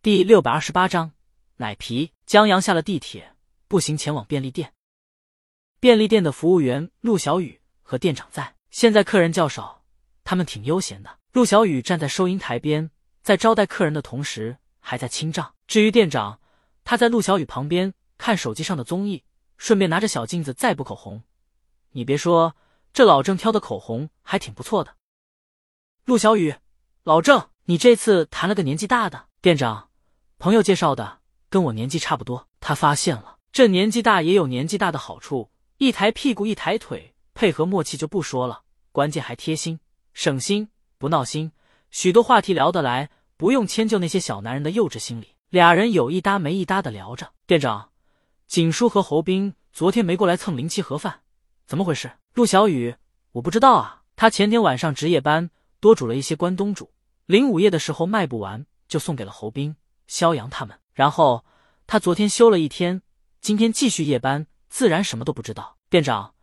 第六百二十八章奶皮。江阳下了地铁，步行前往便利店。便利店的服务员陆小雨和店长在。现在客人较少，他们挺悠闲的。陆小雨站在收银台边，在招待客人的同时，还在清账。至于店长，他在陆小雨旁边看手机上的综艺，顺便拿着小镜子在补口红。你别说，这老郑挑的口红还挺不错的。陆小雨，老郑，你这次谈了个年纪大的店长，朋友介绍的，跟我年纪差不多。他发现了，这年纪大也有年纪大的好处，一抬屁股一抬腿，配合默契就不说了，关键还贴心、省心、不闹心，许多话题聊得来，不用迁就那些小男人的幼稚心理。俩人有一搭没一搭的聊着。店长，景叔和侯斌昨天没过来蹭零七盒饭，怎么回事？陆小雨，我不知道啊，他前天晚上值夜班。多煮了一些关东煮，临午夜的时候卖不完，就送给了侯斌、肖阳他们。然后他昨天休了一天，今天继续夜班，自然什么都不知道。店长，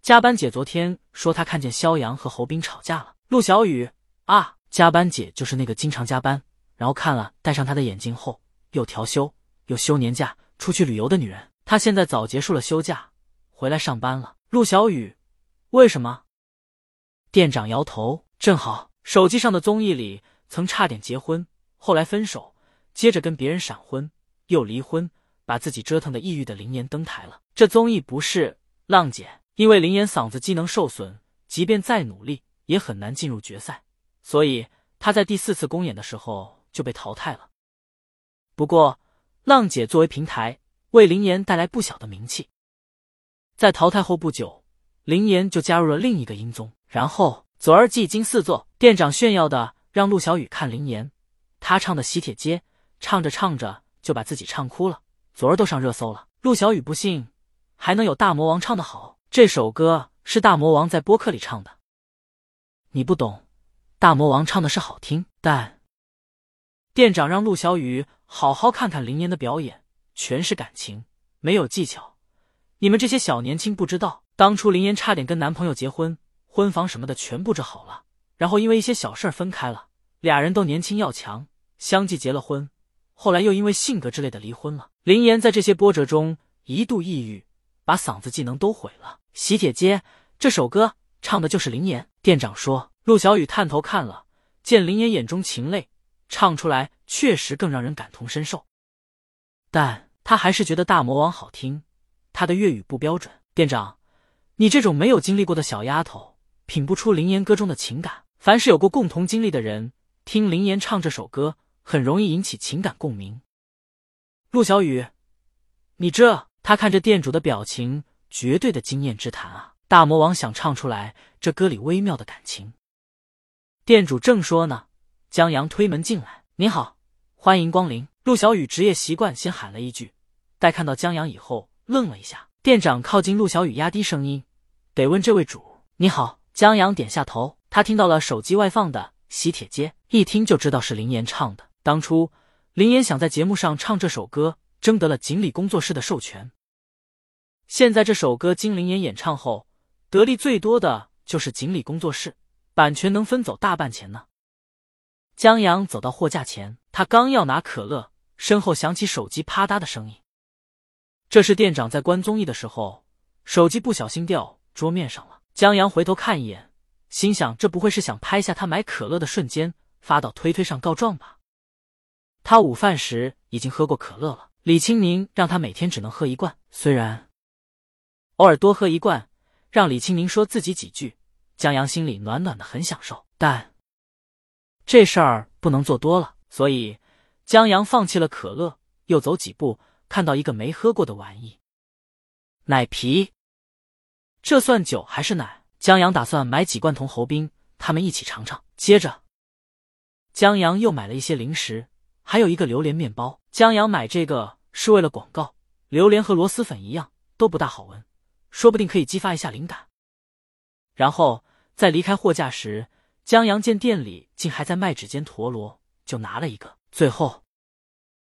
加班姐昨天说她看见肖阳和侯斌吵架了。陆小雨啊，加班姐就是那个经常加班，然后看了戴上她的眼镜后又调休又休年假出去旅游的女人。她现在早结束了休假，回来上班了。陆小雨，为什么？店长摇头。正好手机上的综艺里曾差点结婚，后来分手，接着跟别人闪婚，又离婚，把自己折腾的抑郁的林岩登台了。这综艺不是浪姐，因为林岩嗓子机能受损，即便再努力也很难进入决赛，所以他在第四次公演的时候就被淘汰了。不过浪姐作为平台，为林岩带来不小的名气。在淘汰后不久，林岩就加入了另一个音综，然后。左儿技惊四座，店长炫耀的让陆小雨看林岩，他唱的《喜帖街》，唱着唱着就把自己唱哭了，昨儿都上热搜了。陆小雨不信，还能有大魔王唱的好？这首歌是大魔王在播客里唱的，你不懂，大魔王唱的是好听，但店长让陆小雨好好看看林岩的表演，全是感情，没有技巧。你们这些小年轻不知道，当初林岩差点跟男朋友结婚。婚房什么的全布置好了，然后因为一些小事分开了。俩人都年轻要强，相继结了婚，后来又因为性格之类的离婚了。林岩在这些波折中一度抑郁，把嗓子技能都毁了。喜帖街这首歌唱的就是林岩。店长说，陆小雨探头看了，见林岩眼中情泪，唱出来确实更让人感同身受，但他还是觉得大魔王好听。他的粤语不标准，店长，你这种没有经历过的小丫头。品不出林岩歌中的情感。凡是有过共同经历的人，听林岩唱这首歌，很容易引起情感共鸣。陆小雨，你这……他看着店主的表情，绝对的经验之谈啊！大魔王想唱出来这歌里微妙的感情。店主正说呢，江阳推门进来：“您好，欢迎光临。”陆小雨职业习惯先喊了一句，待看到江阳以后，愣了一下。店长靠近陆小雨，压低声音：“得问这位主，你好。”江阳点下头，他听到了手机外放的《喜帖街》，一听就知道是林岩唱的。当初林岩想在节目上唱这首歌，征得了锦鲤工作室的授权。现在这首歌经林岩演唱后，得利最多的就是锦鲤工作室，版权能分走大半钱呢。江阳走到货架前，他刚要拿可乐，身后响起手机啪嗒的声音。这是店长在观综艺的时候，手机不小心掉桌面上了。江阳回头看一眼，心想：这不会是想拍下他买可乐的瞬间发到推推上告状吧？他午饭时已经喝过可乐了。李青宁让他每天只能喝一罐，虽然偶尔多喝一罐，让李青宁说自己几句，江阳心里暖暖的，很享受。但这事儿不能做多了，所以江阳放弃了可乐，又走几步，看到一个没喝过的玩意——奶皮。这算酒还是奶？江阳打算买几罐同侯斌他们一起尝尝。接着，江阳又买了一些零食，还有一个榴莲面包。江阳买这个是为了广告，榴莲和螺蛳粉一样都不大好闻，说不定可以激发一下灵感。然后在离开货架时，江阳见店里竟还在卖指尖陀螺，就拿了一个。最后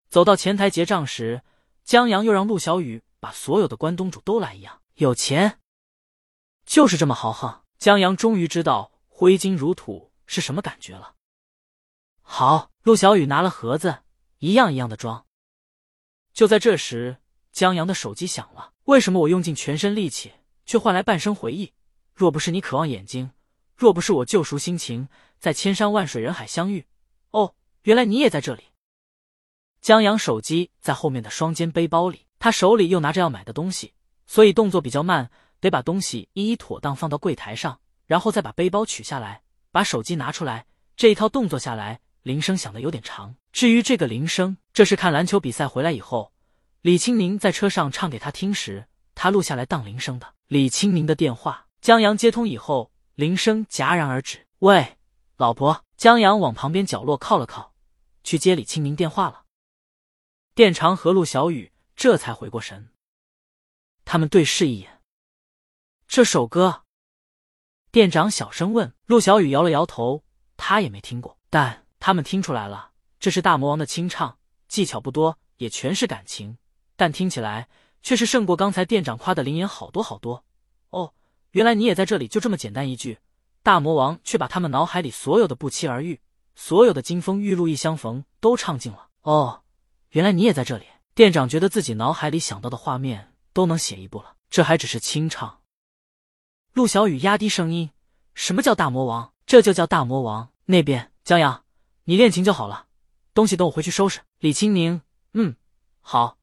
走到前台结账时，江阳又让陆小雨把所有的关东煮都来一样。有钱。就是这么豪横，江阳终于知道挥金如土是什么感觉了。好，陆小雨拿了盒子，一样一样的装。就在这时，江阳的手机响了。为什么我用尽全身力气，却换来半生回忆？若不是你渴望眼睛，若不是我救赎心情，在千山万水人海相遇。哦，原来你也在这里。江阳手机在后面的双肩背包里，他手里又拿着要买的东西，所以动作比较慢，得把东西一一妥当放到柜台上，然后再把背包取下来，把手机拿出来。这一套动作下来，铃声响的有点长。至于这个铃声，这是看篮球比赛回来以后。李青宁在车上唱给他听时，他录下来当铃声的。李青宁的电话，江阳接通以后，铃声戛然而止。喂，老婆。江阳往旁边角落靠了靠，去接李青宁电话了。店长和陆小雨这才回过神，他们对视一眼。这首歌，店长小声问。陆小雨摇了摇头，他也没听过，但他们听出来了，这是大魔王的清唱，技巧不多，也全是感情。但听起来却是胜过刚才店长夸的灵言好多好多哦！原来你也在这里，就这么简单一句，大魔王却把他们脑海里所有的不期而遇，所有的金风玉露一相逢都唱尽了哦！原来你也在这里，店长觉得自己脑海里想到的画面都能写一部了，这还只是清唱。陆小雨压低声音：“什么叫大魔王？这就叫大魔王。”那边江阳，你练琴就好了，东西等我回去收拾。李青宁，嗯，好。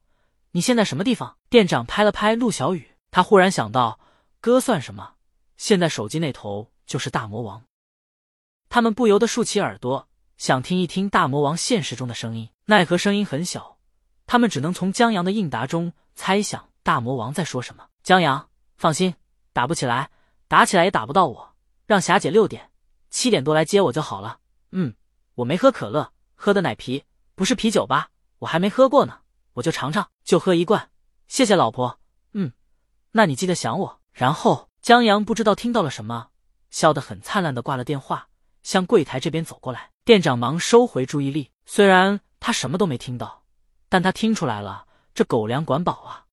你现在什么地方？店长拍了拍陆小雨，他忽然想到，哥算什么？现在手机那头就是大魔王。他们不由得竖起耳朵，想听一听大魔王现实中的声音，奈何声音很小，他们只能从江阳的应答中猜想大魔王在说什么。江阳，放心，打不起来，打起来也打不到我。让霞姐六点、七点多来接我就好了。嗯，我没喝可乐，喝的奶啤，不是啤酒吧？我还没喝过呢。我就尝尝，就喝一罐，谢谢老婆。嗯，那你记得想我。然后江阳不知道听到了什么，笑得很灿烂的挂了电话，向柜台这边走过来。店长忙收回注意力，虽然他什么都没听到，但他听出来了，这狗粮管饱啊。